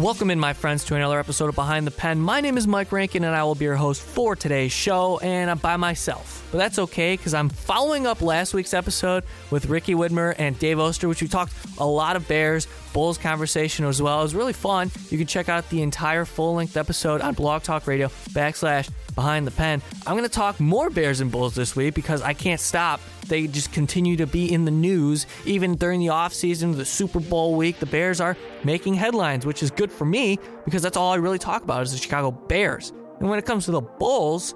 Welcome in, my friends, to another episode of Behind the Pen. My name is Mike Rankin, and I will be your host for today's show, and I'm by myself. But that's okay, because I'm following up last week's episode with Ricky Widmer and Dave Oster, which we talked a lot of Bears, Bulls conversation as well. It was really fun. You can check out the entire full-length episode on Blog Talk Radio backslash Behind the Pen. I'm going to talk more Bears and Bulls this week because I can't stop they just continue to be in the news. Even during the offseason, the Super Bowl week, the Bears are making headlines, which is good for me because that's all I really talk about is the Chicago Bears. And when it comes to the Bulls,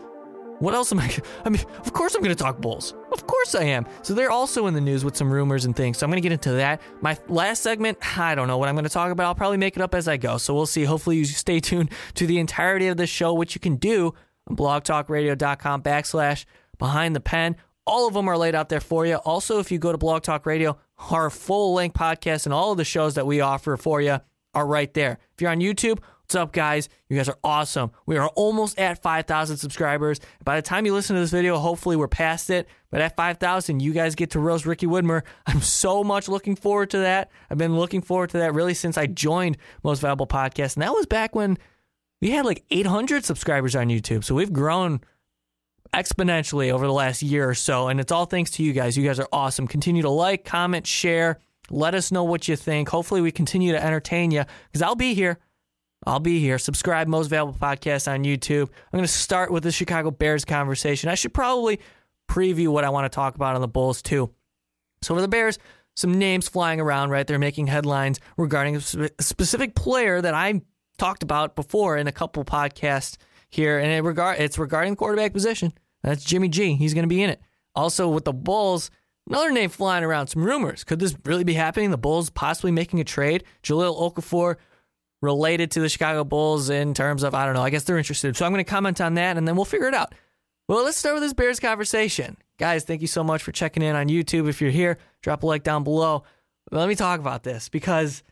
what else am I? I mean, of course I'm going to talk Bulls. Of course I am. So they're also in the news with some rumors and things. So I'm going to get into that. My last segment, I don't know what I'm going to talk about. I'll probably make it up as I go. So we'll see. Hopefully you stay tuned to the entirety of the show, which you can do blogtalkradio.com backslash behind the pen. All of them are laid out there for you. Also, if you go to Blog Talk Radio, our full length podcast and all of the shows that we offer for you are right there. If you're on YouTube, what's up, guys? You guys are awesome. We are almost at 5,000 subscribers. By the time you listen to this video, hopefully we're past it. But at 5,000, you guys get to roast Ricky Widmer. I'm so much looking forward to that. I've been looking forward to that really since I joined Most Valuable Podcast. And that was back when we had like 800 subscribers on YouTube. So we've grown exponentially over the last year or so. And it's all thanks to you guys. You guys are awesome. Continue to like, comment, share. Let us know what you think. Hopefully, we continue to entertain you because I'll be here. I'll be here. Subscribe Most Valuable Podcast on YouTube. I'm going to start with the Chicago Bears conversation. I should probably preview what I want to talk about on the Bulls too. So for the Bears, some names flying around, right? They're making headlines regarding a specific player that I talked about before in a couple podcasts here, and it regard it's regarding quarterback position. That's Jimmy G. He's going to be in it. Also, with the Bulls, another name flying around, some rumors. Could this really be happening? The Bulls possibly making a trade? Jahlil Okafor related to the Chicago Bulls in terms of, I don't know, I guess they're interested. So I'm going to comment on that and then we'll figure it out. Well, let's start with this Bears conversation. Guys, thank you so much for checking in on YouTube. If you're here, drop a like down below. Let me talk about this because,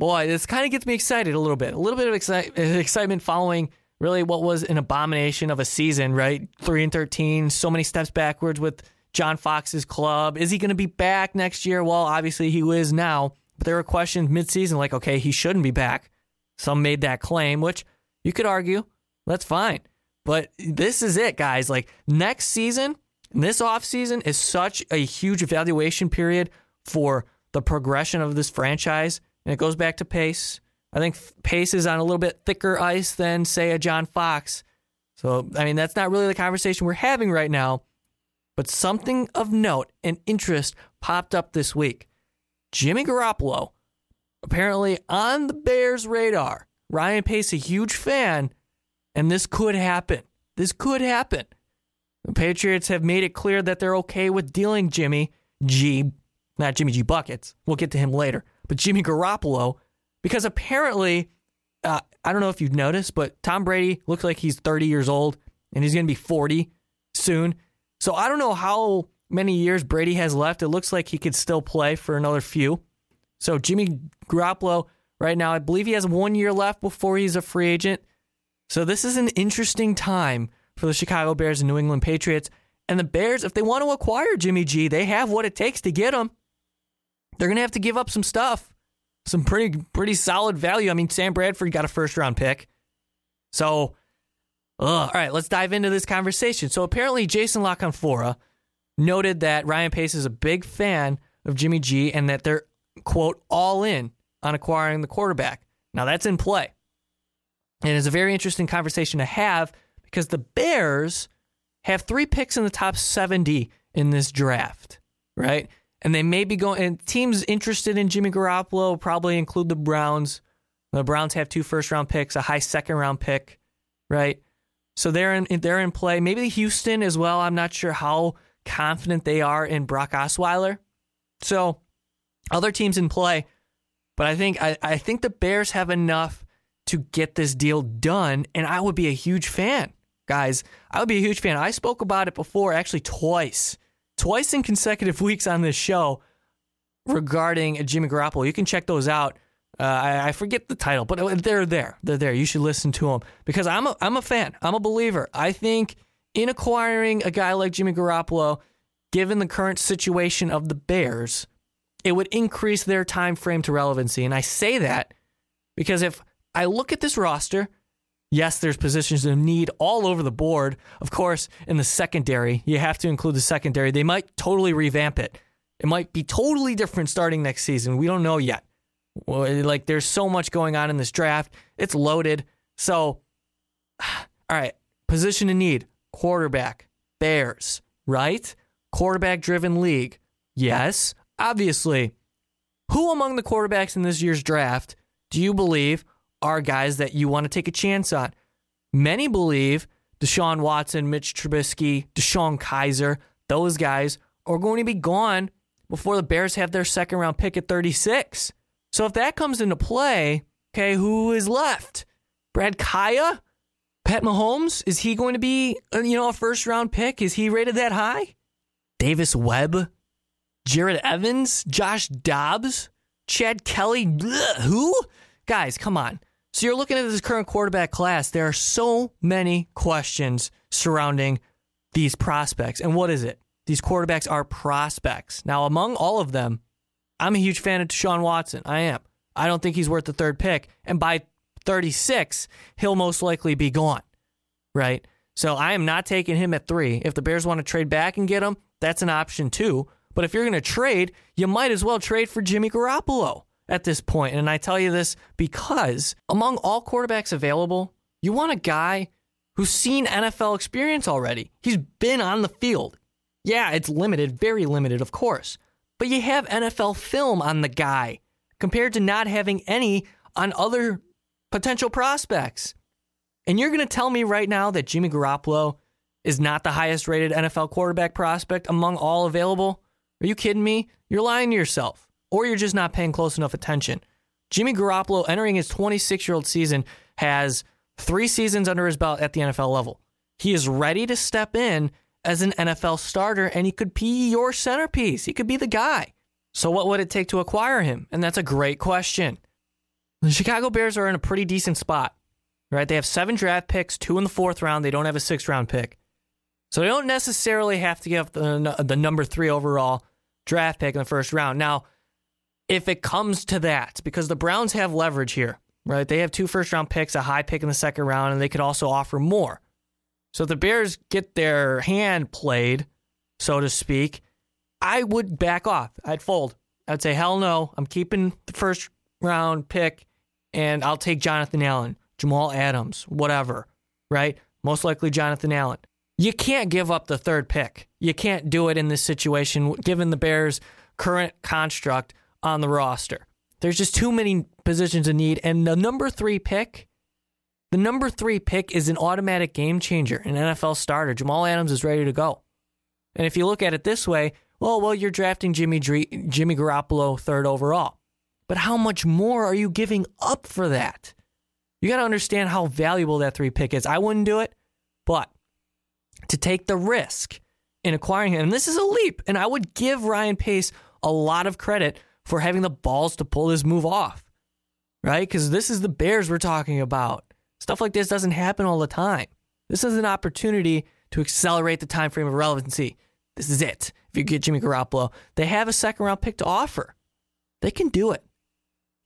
boy, this kind of gets me excited a little bit. A little bit of excite- uh, excitement following really what was an abomination of a season, right? 3 and 13, so many steps backwards with John Fox's club. Is he going to be back next year? Well, obviously he is now, but there were questions midseason like, okay, he shouldn't be back. Some made that claim, which you could argue. That's fine. But this is it, guys. Like next season, this offseason is such a huge evaluation period for the progression of this franchise. And it goes back to pace. I think Pace is on a little bit thicker ice than, say, a John Fox. So, I mean, that's not really the conversation we're having right now. But something of note and interest popped up this week. Jimmy Garoppolo, apparently on the Bears' radar. Ryan Pace, a huge fan, and this could happen. This could happen. The Patriots have made it clear that they're okay with dealing Jimmy G, not Jimmy G Buckets. We'll get to him later, but Jimmy Garoppolo because apparently, uh, I don't know if you've noticed, but Tom Brady looks like he's 30 years old and he's going to be 40 soon. So I don't know how many years Brady has left. It looks like he could still play for another few. So Jimmy Garoppolo right now, I believe he has one year left before he's a free agent. So this is an interesting time for the Chicago Bears and New England Patriots. And the Bears, if they want to acquire Jimmy G, they have what it takes to get him. They're going to have to give up some stuff some pretty pretty solid value. I mean, Sam Bradford got a first round pick. So, ugh. all right, let's dive into this conversation. So apparently, Jason La Canfora noted that Ryan Pace is a big fan of Jimmy G and that they're quote all in on acquiring the quarterback. Now that's in play, and it's a very interesting conversation to have because the Bears have three picks in the top seventy in this draft, right? And they may be going. And teams interested in Jimmy Garoppolo probably include the Browns. The Browns have two first round picks, a high second round pick, right? So they're in they're in play. Maybe Houston as well. I'm not sure how confident they are in Brock Osweiler. So other teams in play, but I think I, I think the Bears have enough to get this deal done, and I would be a huge fan, guys. I would be a huge fan. I spoke about it before, actually twice twice in consecutive weeks on this show regarding Jimmy Garoppolo. You can check those out Uh, I, I, forget the title, but they're there. They're there. You should listen to them because I'm a, I'm a fan. I'm a believer. I think in acquiring a guy like Jimmy Garoppolo, given the current situation of the Bears, it would increase their time frame to relevancy. And I say that because if I look at this roster, yes, there's positions of need all over the board. Of course, in the secondary, you have to include the secondary. They might totally revamp it. It might be totally different starting next season. We don't know yet. Like there's so much going on in this draft. It's loaded. So, all right, position of need, quarterback, Bears, right? Quarterback driven league. Yes, obviously. Who among the quarterbacks in this year's draft do you believe are guys that you want to take a chance on? Many believe Deshaun Watson, Mitch Trubisky, DeShone Kizer, those guys are going to be gone before the Bears have their second round pick at 36. So if that comes into play, okay, who is left? Brad Kaaya? Pat Mahomes? Is he going to be, uh, you know, a first round pick? Is he rated that high? Davis Webb? Jerod Evans? Josh Dobbs? Chad Kelly? Who? Guys, come on. So you're looking at this current quarterback class. There are so many questions surrounding these prospects. And what is it? These quarterbacks are prospects. Now, among all of them, I'm a huge fan of Deshaun Watson. I am. I don't think he's worth the third pick. And by 36, he'll most likely be gone. Right? So I am not taking him at three. If the Bears want to trade back and get him, that's an option too. But if you're going to trade, you might as well trade for Jimmy Garoppolo at this point. And I tell you this because among all quarterbacks available, you want a guy who's seen NFL experience already. He's been on the field. Yeah, it's limited, very limited, of course but you have NFL film on the guy compared to not having any on other potential prospects. And you're going to tell me right now that Jimmy Garoppolo is not the highest rated NFL quarterback prospect among all available? Are you kidding me? You're lying to yourself, or you're just not paying close enough attention. Jimmy Garoppolo, entering his 26 year old season, has three seasons under his belt at the NFL level. He is ready to step in as an NFL starter and he could be your centerpiece. He could be the guy. So, what would it take to acquire him? And that's a great question. The Chicago Bears are in a pretty decent spot, right? They have seven draft picks, two in the fourth round. They don't have a sixth round pick. So, they don't necessarily have to give the, the number three overall draft pick in the first round. Now, if it comes to that, because the Browns have leverage here, right? They have two first round picks, a high pick in the second round, and they could also offer more. So if the Bears get their hand played, so to speak, I would back off. I'd fold. I'd say, hell no, I'm keeping the first round pick and I'll take Jonathan Allen, Jamal Adams, whatever, right? Most likely Jonathan Allen. You can't give up the third pick. You can't do it in this situation given the Bears' current construct on the roster. There's just too many positions in need. And the number three pick the number three pick is an automatic game changer, an NFL starter. Jamal Adams is ready to go. And if you look at it this way, well, well, you're drafting Jimmy Jimmy Garoppolo third overall. But how much more are you giving up for that? You got to understand how valuable that three pick is. I wouldn't do it, but to take the risk in acquiring him, and this is a leap, and I would give Ryan Pace a lot of credit for having the balls to pull this move off, right? Because this is the Bears we're talking about. Stuff like this doesn't happen all the time. This is an opportunity to accelerate the time frame of relevancy. This is it. If you get Jimmy Garoppolo, they have a second round pick to offer. They can do it.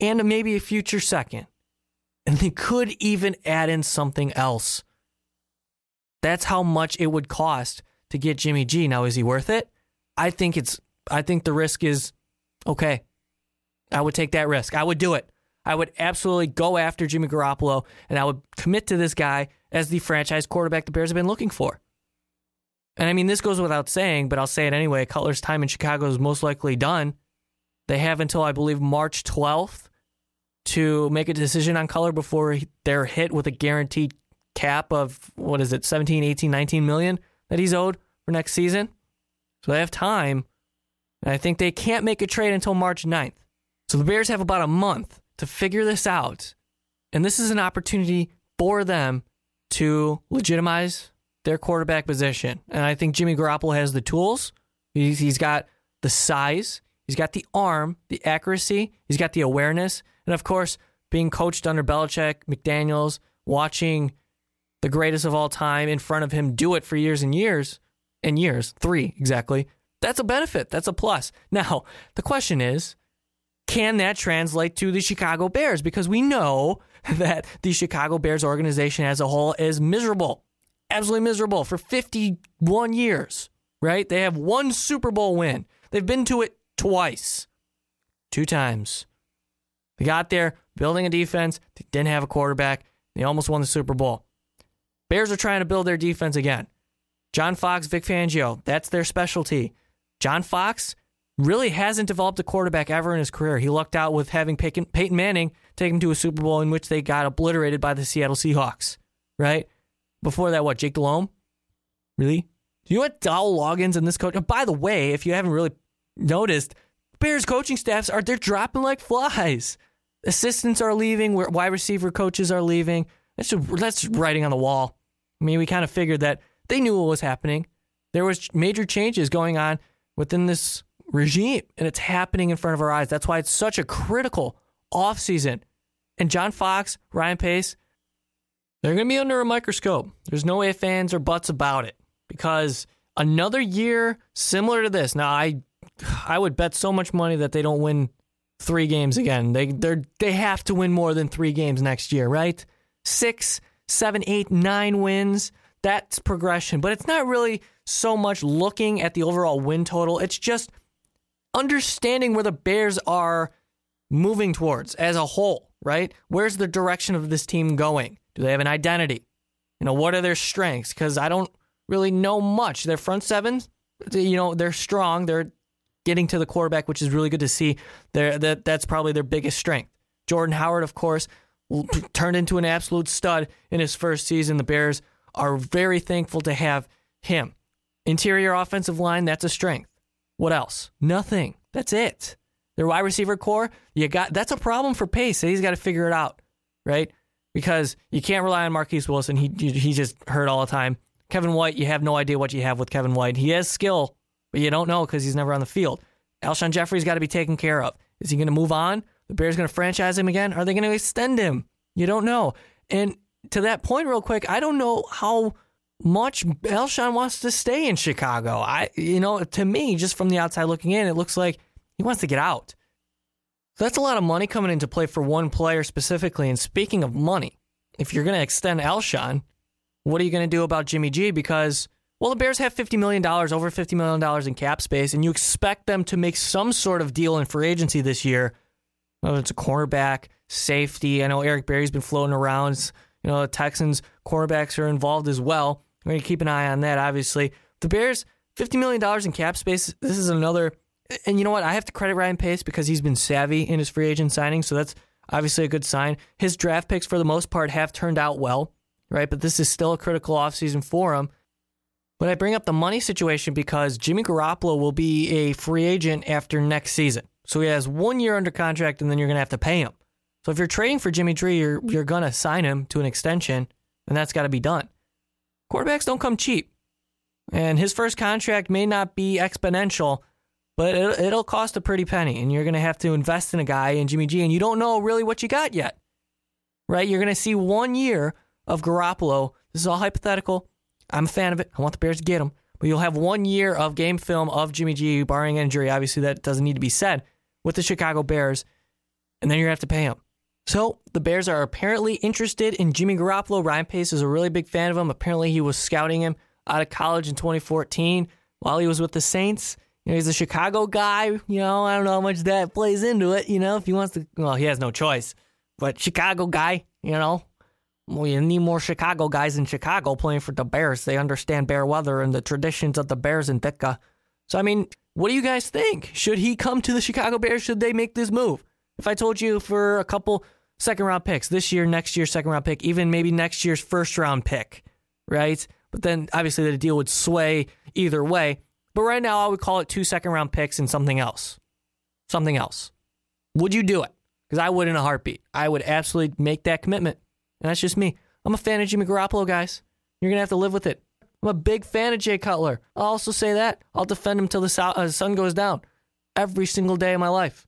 And maybe a future second. And they could even add in something else. That's how much it would cost to get Jimmy G. Now, is he worth it? I think it's I think the risk is okay. I would take that risk. I would do it. I would absolutely go after Jimmy Garoppolo and I would commit to this guy as the franchise quarterback the Bears have been looking for. And I mean, this goes without saying, but I'll say it anyway. Cutler's time in Chicago is most likely done. They have until, I believe, March 12th to make a decision on Cutler before they're hit with a guaranteed cap of, what is it, 17, 18, 19 million that he's owed for next season. So they have time. And I think they can't make a trade until March 9th. So the Bears have about a month to figure this out. And this is an opportunity for them to legitimize their quarterback position. And I think Jimmy Garoppolo has the tools. He's, he's got the size. He's got the arm, the accuracy, he's got the awareness, and of course, being coached under Belichick, McDaniels, watching the greatest of all time in front of him do it for years and years and years, three exactly. That's a benefit. That's a plus. Now, the question is, can that translate to the Chicago Bears? Because we know that the Chicago Bears organization as a whole is miserable, absolutely miserable for 51 years, right? They have one Super Bowl win. They've been to it twice, two times. They got there building a defense, they didn't have a quarterback, they almost won the Super Bowl. Bears are trying to build their defense again. John Fox, Vic Fangio, that's their specialty. John Fox really hasn't developed a quarterback ever in his career. He lucked out with having Peyton Manning take him to a Super Bowl in which they got obliterated by the Seattle Seahawks, right? Before that, what, Jake Delhomme? Really? Do you know what Dowell Loggains and this coach? By the way, if you haven't really noticed, Bears coaching staffs are they're dropping like flies. Assistants are leaving, wide receiver coaches are leaving. That's just, that's writing on the wall. I mean, we kind of figured that they knew what was happening. There was major changes going on within this regime, and it's happening in front of our eyes. That's why it's such a critical offseason. And John Fox, Ryan Pace, they're going to be under a microscope. There's no ifs, ands, or buts about it because another year similar to this. Now, I I would bet so much money that they don't win three games again. They they they have to win more than three games next year, right? Six, seven, eight, nine wins. That's progression, but it's not really so much looking at the overall win total. It's just understanding where the Bears are moving towards as a whole, right? Where's the direction of this team going? Do they have an identity? You know, what are their strengths? Because I don't really know much. Their front seven, you know, they're strong. They're getting to the quarterback, which is really good to see. They're, that that's probably their biggest strength. Jordan Howard, of course, turned into an absolute stud in his first season. The Bears are very thankful to have him. Interior offensive line, that's a strength. What else? Nothing. That's it. Their wide receiver core, you got that's a problem for Pace. He's got to figure it out, right? Because you can't rely on Marquess Wilson. He he's just hurt all the time. Kevin White, you have no idea what you have with Kevin White. He has skill, but you don't know because he's never on the field. Alshon Jeffery's got to be taken care of. Is he going to move on? The Bears going to franchise him again? Are they going to extend him? You don't know. And to that point, real quick, I don't know how much Alshon wants to stay in Chicago. I, you know, to me, just from the outside looking in, it looks like he wants to get out. So that's a lot of money coming into play for one player specifically. And speaking of money, if you're going to extend Alshon, what are you going to do about Jimmy G? Because, well, the Bears have $50 million, over $50 million in cap space, and you expect them to make some sort of deal in free agency this year, whether it's a cornerback, safety. I know Eric Berry's been floating around. You know, the Texans cornerbacks are involved as well. We're going to keep an eye on that, obviously. The Bears, $50 million in cap space. This is another. And you know what? I have to credit Ryan Pace because he's been savvy in his free agent signing. So that's obviously a good sign. His draft picks, for the most part, have turned out well, right? But this is still a critical offseason for him. But I bring up the money situation because Jimmy Garoppolo will be a free agent after next season. So he has one year under contract and then you're going to have to pay him. So if you're trading for Jimmy G, you're, mm-hmm. you're going to sign him to an extension, and that's got to be done. Quarterbacks don't come cheap. And his first contract may not be exponential, but it, it'll cost a pretty penny. And you're going to have to invest in a guy in Jimmy G, and you don't know really what you got yet. Right? You're going to see one year of Garoppolo. This is all hypothetical. I'm a fan of it. I want the Bears to get him. But you'll have one year of game film of Jimmy G, barring injury. Obviously, that doesn't need to be said with the Chicago Bears. And then you're going to have to pay him. So the Bears are apparently interested in Jimmy Garoppolo. Ryan Pace is a really big fan of him. Apparently, he was scouting him out of college in 2014 while he was with the Saints. You know, he's a Chicago guy. You know, I don't know how much that plays into it. You know, if he wants to, well, he has no choice. But Chicago guy, you know, we need more Chicago guys in Chicago playing for the Bears. They understand bear weather and the traditions of the Bears in Ditka. So, I mean, what do you guys think? Should he come to the Chicago Bears? Should they make this move? If I told you for a couple second round picks this year, next year, second round pick, even maybe next year's first round pick, right? But then obviously the deal would sway either way. But right now, I would call it two second round picks and something else. Something else. Would you do it? Because I would in a heartbeat. I would absolutely make that commitment. And that's just me. I'm a fan of Jimmy Garoppolo, guys. You're going to have to live with it. I'm a big fan of Jay Cutler. I'll also say that. I'll defend him till the uh, sun goes down. every single day of my life.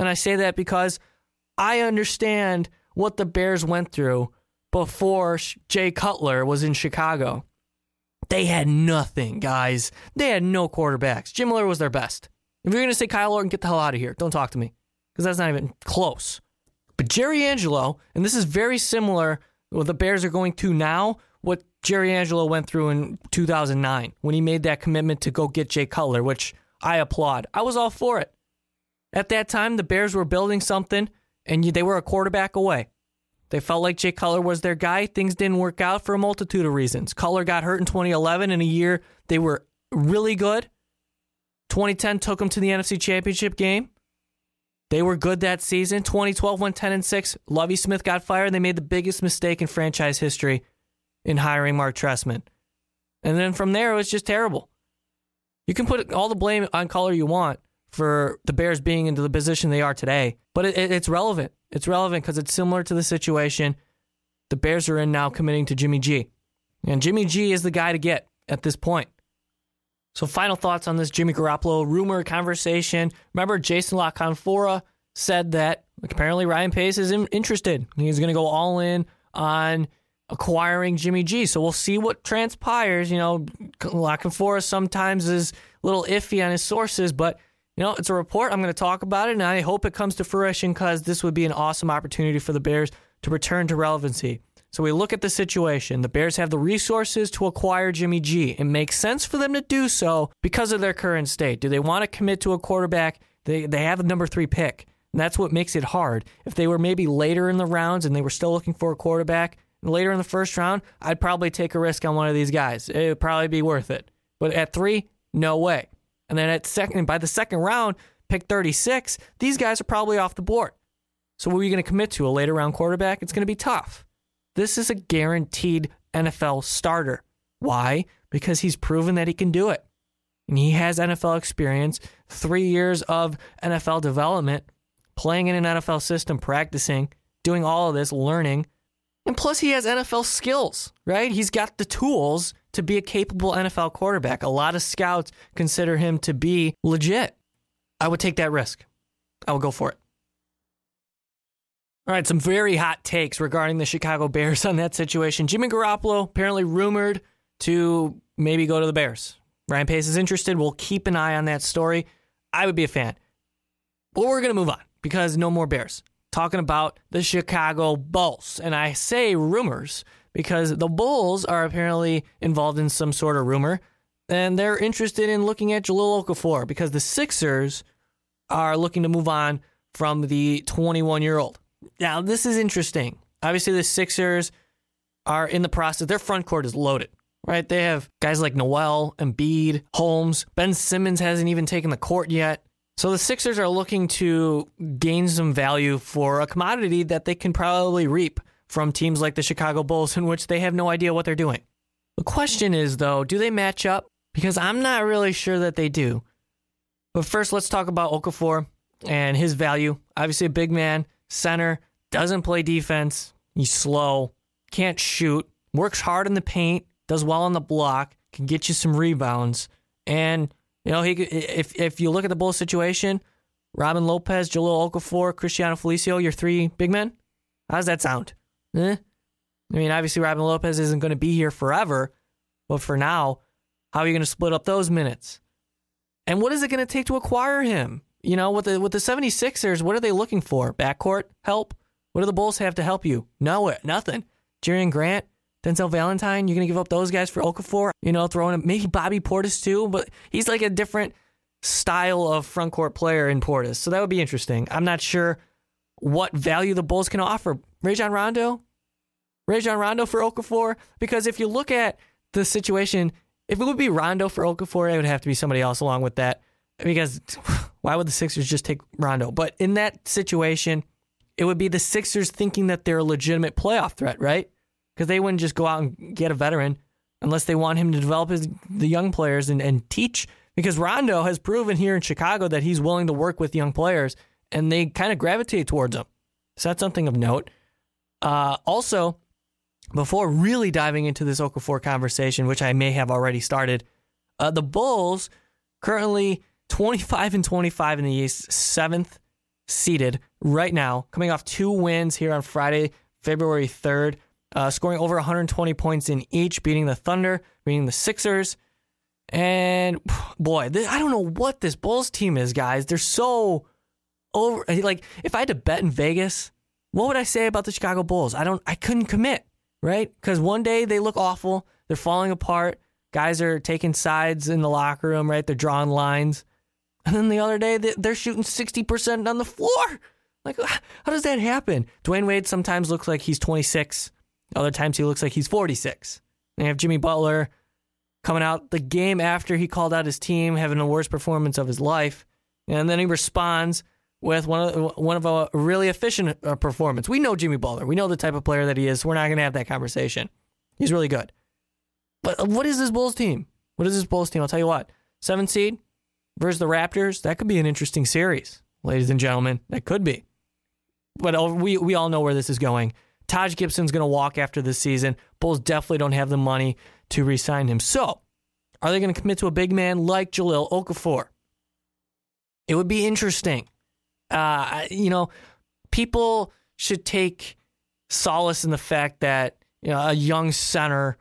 And I say that because I understand what the Bears went through before Jay Cutler was in Chicago. They had nothing, guys. They had no quarterbacks. Jim Miller was their best. If you're going to say Kyle Orton, get the hell out of here. Don't talk to me because that's not even close. But Jerry Angelo, and this is very similar what the Bears are going to now, what Jerry Angelo went through in 2009 when he made that commitment to go get Jay Cutler, which I applaud. I was all for it. At that time, the Bears were building something, and they were a quarterback away. They felt like Jay Cutler was their guy. Things didn't work out for a multitude of reasons. Cutler got hurt in 2011 in a year they were really good. 2010 took them to the NFC Championship game. They were good that season. 2012 went 10 and 6. Lovie Smith got fired. They made the biggest mistake in franchise history in hiring Mark Trestman. And then from there, it was just terrible. You can put all the blame on Cutler you want for the Bears being into the position they are today, but it, it, it's relevant. It's relevant because it's similar to the situation the Bears are in now committing to Jimmy G. And Jimmy G is the guy to get at this point. So, final thoughts on this Jimmy Garoppolo rumor conversation. Remember, Jason La Canfora said that apparently Ryan Pace is interested. He's going to go all in on acquiring Jimmy G. So we'll see what transpires. You know, La Canfora sometimes is a little iffy on his sources, but you know, it's a report. I'm going to talk about it, and I hope it comes to fruition because this would be an awesome opportunity for the Bears to return to relevancy. So we look at the situation. The Bears have the resources to acquire Jimmy G. It makes sense for them to do so because of their current state. Do they want to commit to a quarterback? They they have a number three pick. And that's what makes it hard. If they were maybe later in the rounds and they were still looking for a quarterback later in the first round, I'd probably take a risk on one of these guys. It would probably be worth it. But at three, no way. And then at second, by the second round, pick 36, these guys are probably off the board. So what are you going to commit to? A later round quarterback? It's going to be tough. This is a guaranteed NFL starter. Why? Because he's proven that he can do it. And he has NFL experience, three years of NFL development, playing in an NFL system, practicing, doing all of this, learning. And plus, he has NFL skills, right? He's got the tools to be a capable NFL quarterback. A lot of scouts consider him to be legit. I would take that risk. I would go for it. All right, some very hot takes regarding the Chicago Bears on that situation. Jimmy Garoppolo apparently rumored to maybe go to the Bears. Ryan Pace is interested. We'll keep an eye on that story. I would be a fan. But we're going to move on because no more Bears. Talking about the Chicago Bulls. And I say rumors because the Bulls are apparently involved in some sort of rumor. And they're interested in looking at Jahlil Okafor because the Sixers are looking to move on from the 21 year old. Now, this is interesting. Obviously, the Sixers are in the process. Their front court is loaded, right? They have guys like Noel, Embiid, Holmes. Ben Simmons hasn't even taken the court yet. So the Sixers are looking to gain some value for a commodity that they can probably reap from teams like the Chicago Bulls, in which they have no idea what they're doing. The question is, though, do they match up? Because I'm not really sure that they do. But first, let's talk about Okafor and his value. Obviously, a big man, center, doesn't play defense. He's slow, can't shoot, works hard in the paint, does well on the block, can get you some rebounds. And, you know, he if if you look at the Bulls situation, Robin Lopez, Jahlil Okafor, Cristiano Felicio, your three big men. How does that sound? Eh? I mean, obviously Robin Lopez isn't going to be here forever, but for now, how are you going to split up those minutes? And what is it going to take to acquire him? You know, with the with the 76ers, what are they looking for? Backcourt help? What do the Bulls have to help you? No, nothing. Jerian Grant, Denzel Valentine, you're going to give up those guys for Okafor? You know, throwing maybe Bobby Portis too, but he's like a different style of front court player in Portis. So that would be interesting. I'm not sure what value the Bulls can offer. Rajon Rondo? Rajon Rondo for Okafor? Because if you look at the situation, if it would be Rondo for Okafor, it would have to be somebody else along with that. Because why would the Sixers just take Rondo? But in that situation, it would be the Sixers thinking that they're a legitimate playoff threat, right? Because they wouldn't just go out and get a veteran unless they want him to develop his, the young players and, and teach. Because Rondo has proven here in Chicago that he's willing to work with young players and they kind of gravitate towards him. So that's something of note. Uh, also, before really diving into this Okafor conversation, which I may have already started, uh, the Bulls currently 25 and 25 in the East, seventh seeded right now, coming off two wins here on Friday, February 3rd, uh, scoring over 120 points in each, beating the Thunder, beating the Sixers. And boy, I don't know what this Bulls team is, guys. They're so over. Like, if I had to bet in Vegas, what would I say about the Chicago Bulls? I don't, I couldn't commit, right? Because one day they look awful, they're falling apart. Guys are taking sides in the locker room, right? They're drawing lines. And then the other day, they're shooting 60% on the floor. Like, how does that happen? Dwyane Wade sometimes looks like he's 26. Other times he looks like he's 46. And you have Jimmy Butler coming out the game after he called out his team, having the worst performance of his life. And then he responds with one of, one of a really efficient uh, performance. We know Jimmy Butler. We know the type of player that he is. We're not going to have that conversation. He's really good. But what is this Bulls team? What is this Bulls team? I'll tell you what. Seven seed, versus the Raptors, that could be an interesting series, ladies and gentlemen. That could be. But we, we all know where this is going. Taj Gibson's going to walk after this season. Bulls definitely don't have the money to re sign him. So, are they going to commit to a big man like Jahlil Okafor? It would be interesting. Uh, you know, people should take solace in the fact that you know, a young center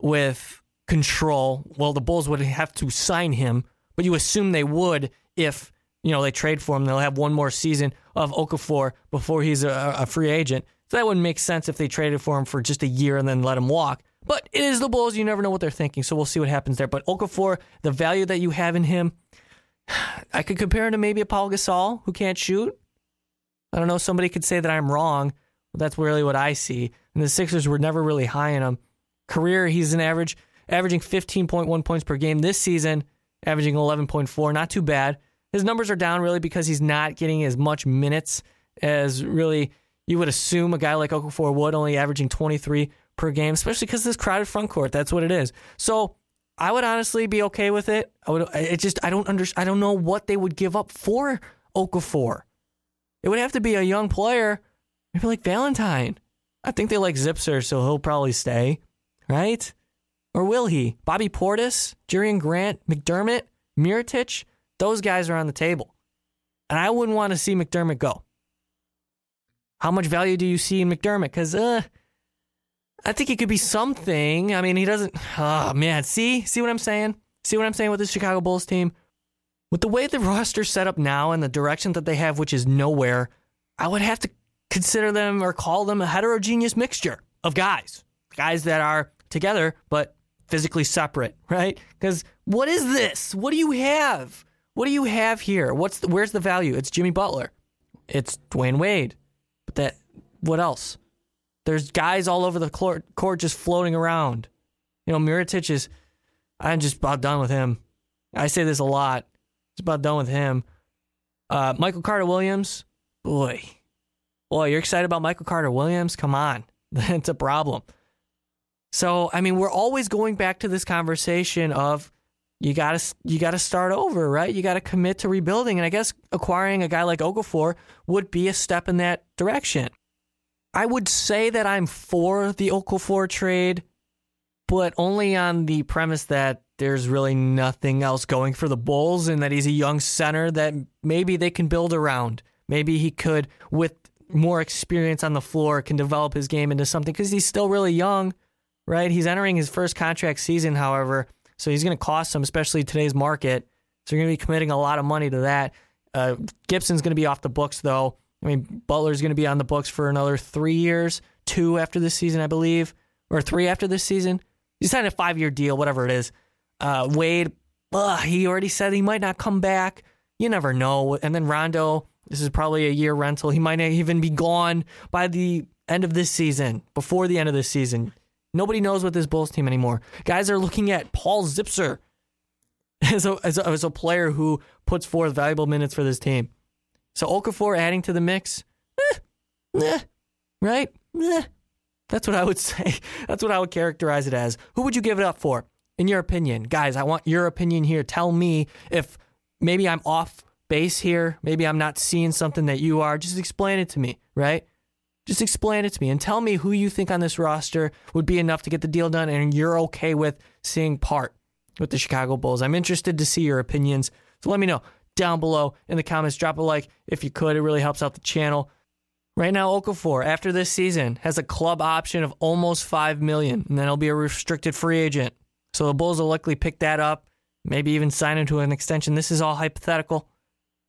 with control, well, the Bulls would have to sign him but you assume they would if you know they trade for him. They'll have one more season of Okafor before he's a, a free agent. So that wouldn't make sense if they traded for him for just a year and then let him walk. But it is the Bulls. You never know what they're thinking. So we'll see what happens there. But Okafor, the value that you have in him, I could compare him to maybe a Paul Gasol who can't shoot. I don't know. Somebody could say that I'm wrong. But that's really what I see. And the Sixers were never really high in him. Career, he's an average, averaging 15.1 points per game this season averaging 11.4. Not too bad. His numbers are down really because he's not getting as much minutes as really you would assume a guy like Okafor would, only averaging 23 per game, especially because this crowded front court. That's what it is. So I would honestly be okay with it. I would. It just I don't under, I don't know what they would give up for Okafor. It would have to be a young player, maybe like Valentine. I think they like Zipser, so he'll probably stay, right? Or will he? Bobby Portis, Jerian Grant, McDermott, Mirotic, those guys are on the table. And I wouldn't want to see McDermott go. How much value do you see in McDermott? Because uh, I think he could be something. I mean, he doesn't. Oh, man. See? See what I'm saying? See what I'm saying with the Chicago Bulls team? With the way the roster's set up now and the direction that they have, which is nowhere, I would have to consider them or call them a heterogeneous mixture of guys. Guys that are together, but physically separate, right? Because what is this? What do you have? What do you have here? What's the, where's the value? It's Jimmy Butler. It's Dwyane Wade. But that what else? There's guys all over the court, court just floating around. You know, Mirotic is I'm just about done with him. I say this a lot. It's about done with him. Uh, Michael Carter Williams, boy, boy, you're excited about Michael Carter Williams? Come on, it's a problem. So, I mean, we're always going back to this conversation of you got to you got to start over, right? You got to commit to rebuilding, and I guess acquiring a guy like Okafor would be a step in that direction. I would say that I'm for the Okafor trade, but only on the premise that there's really nothing else going for the Bulls and that he's a young center that maybe they can build around. Maybe he could, with more experience on the floor, can develop his game into something because he's still really young right? He's entering his first contract season, however, so he's going to cost some, especially today's market. So you're going to be committing a lot of money to that. Uh, Gibson's going to be off the books, though. I mean, Butler's going to be on the books for another three years, two after this season, I believe, or three after this season. He signed a five year deal, whatever it is. Uh, Wade, ugh, he already said he might not come back. You never know. And then Rondo, this is probably a year rental. He might not even be gone by the end of this season, before the end of this season. Nobody knows what this Bulls team anymore. Guys are looking at Paul Zipser as a, as a, as a player who puts forth valuable minutes for this team. So Okafor adding to the mix, eh, eh, right? Eh. That's what I would say. That's what I would characterize it as. Who would you give it up for, in your opinion? Guys, I want your opinion here. Tell me if maybe I'm off base here. Maybe I'm not seeing something that you are. Just explain it to me, right? Just explain it to me and tell me who you think on this roster would be enough to get the deal done and you're okay with seeing part with the Chicago Bulls. I'm interested to see your opinions. So let me know down below in the comments. Drop a like if you could. It really helps out the channel. Right now, Okafor, after this season, has a club option of almost five million, and then he'll be a restricted free agent. So the Bulls will likely pick that up, maybe even sign him to an extension. This is all hypothetical.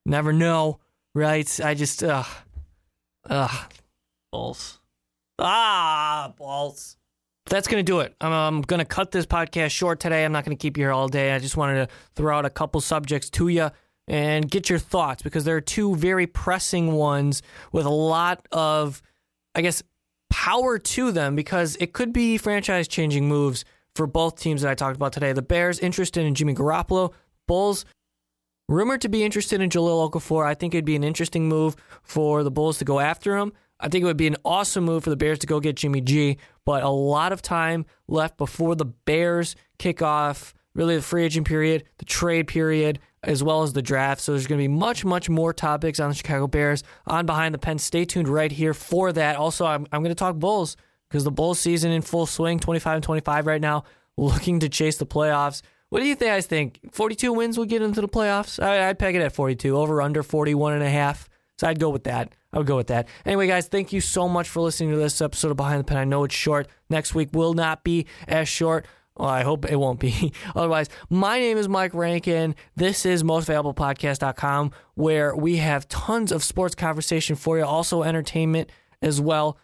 Never know, right? I just, ugh, ugh, Bulls. Ah, Bulls. That's going to do it. I'm, I'm going to cut this podcast short today. I'm not going to keep you here all day. I just wanted to throw out a couple subjects to you and get your thoughts because there are two very pressing ones with a lot of, I guess, power to them because it could be franchise changing moves for both teams that I talked about today. The Bears interested in Jimmy Garoppolo, Bulls rumored to be interested in Jahlil Okafor. I think it'd be an interesting move for the Bulls to go after him. I think it would be an awesome move for the Bears to go get Jimmy G, but a lot of time left before the Bears kick off really the free agent period, the trade period, as well as the draft. So there's going to be much, much more topics on the Chicago Bears on Behind the Pen. Stay tuned right here for that. Also, I'm, I'm going to talk Bulls because the Bulls season in full swing, 25 and 25 right now, looking to chase the playoffs. What do you guys think? 42 wins will get into the playoffs? I, would peg it at 42, over under 41 and a half. So I'd go with that. I would go with that. Anyway, guys, thank you so much for listening to this episode of Behind the Pen. I know it's short. Next week will not be as short. Well, I hope it won't be. Otherwise, my name is Mike Rankin. This is mostvaluablepodcast.com, where we have tons of sports conversation for you, also entertainment as well.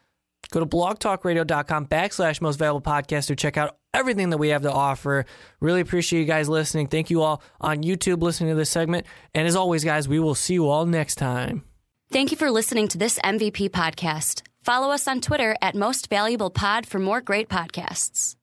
Go to blogtalkradio.com backslash most valuable podcast to check out everything that we have to offer. Really appreciate you guys listening. Thank you all on YouTube listening to this segment. And as always, guys, we will see you all next time. Thank you for listening to this MVP podcast. Follow us on Twitter at Most Valuable Pod for more great podcasts.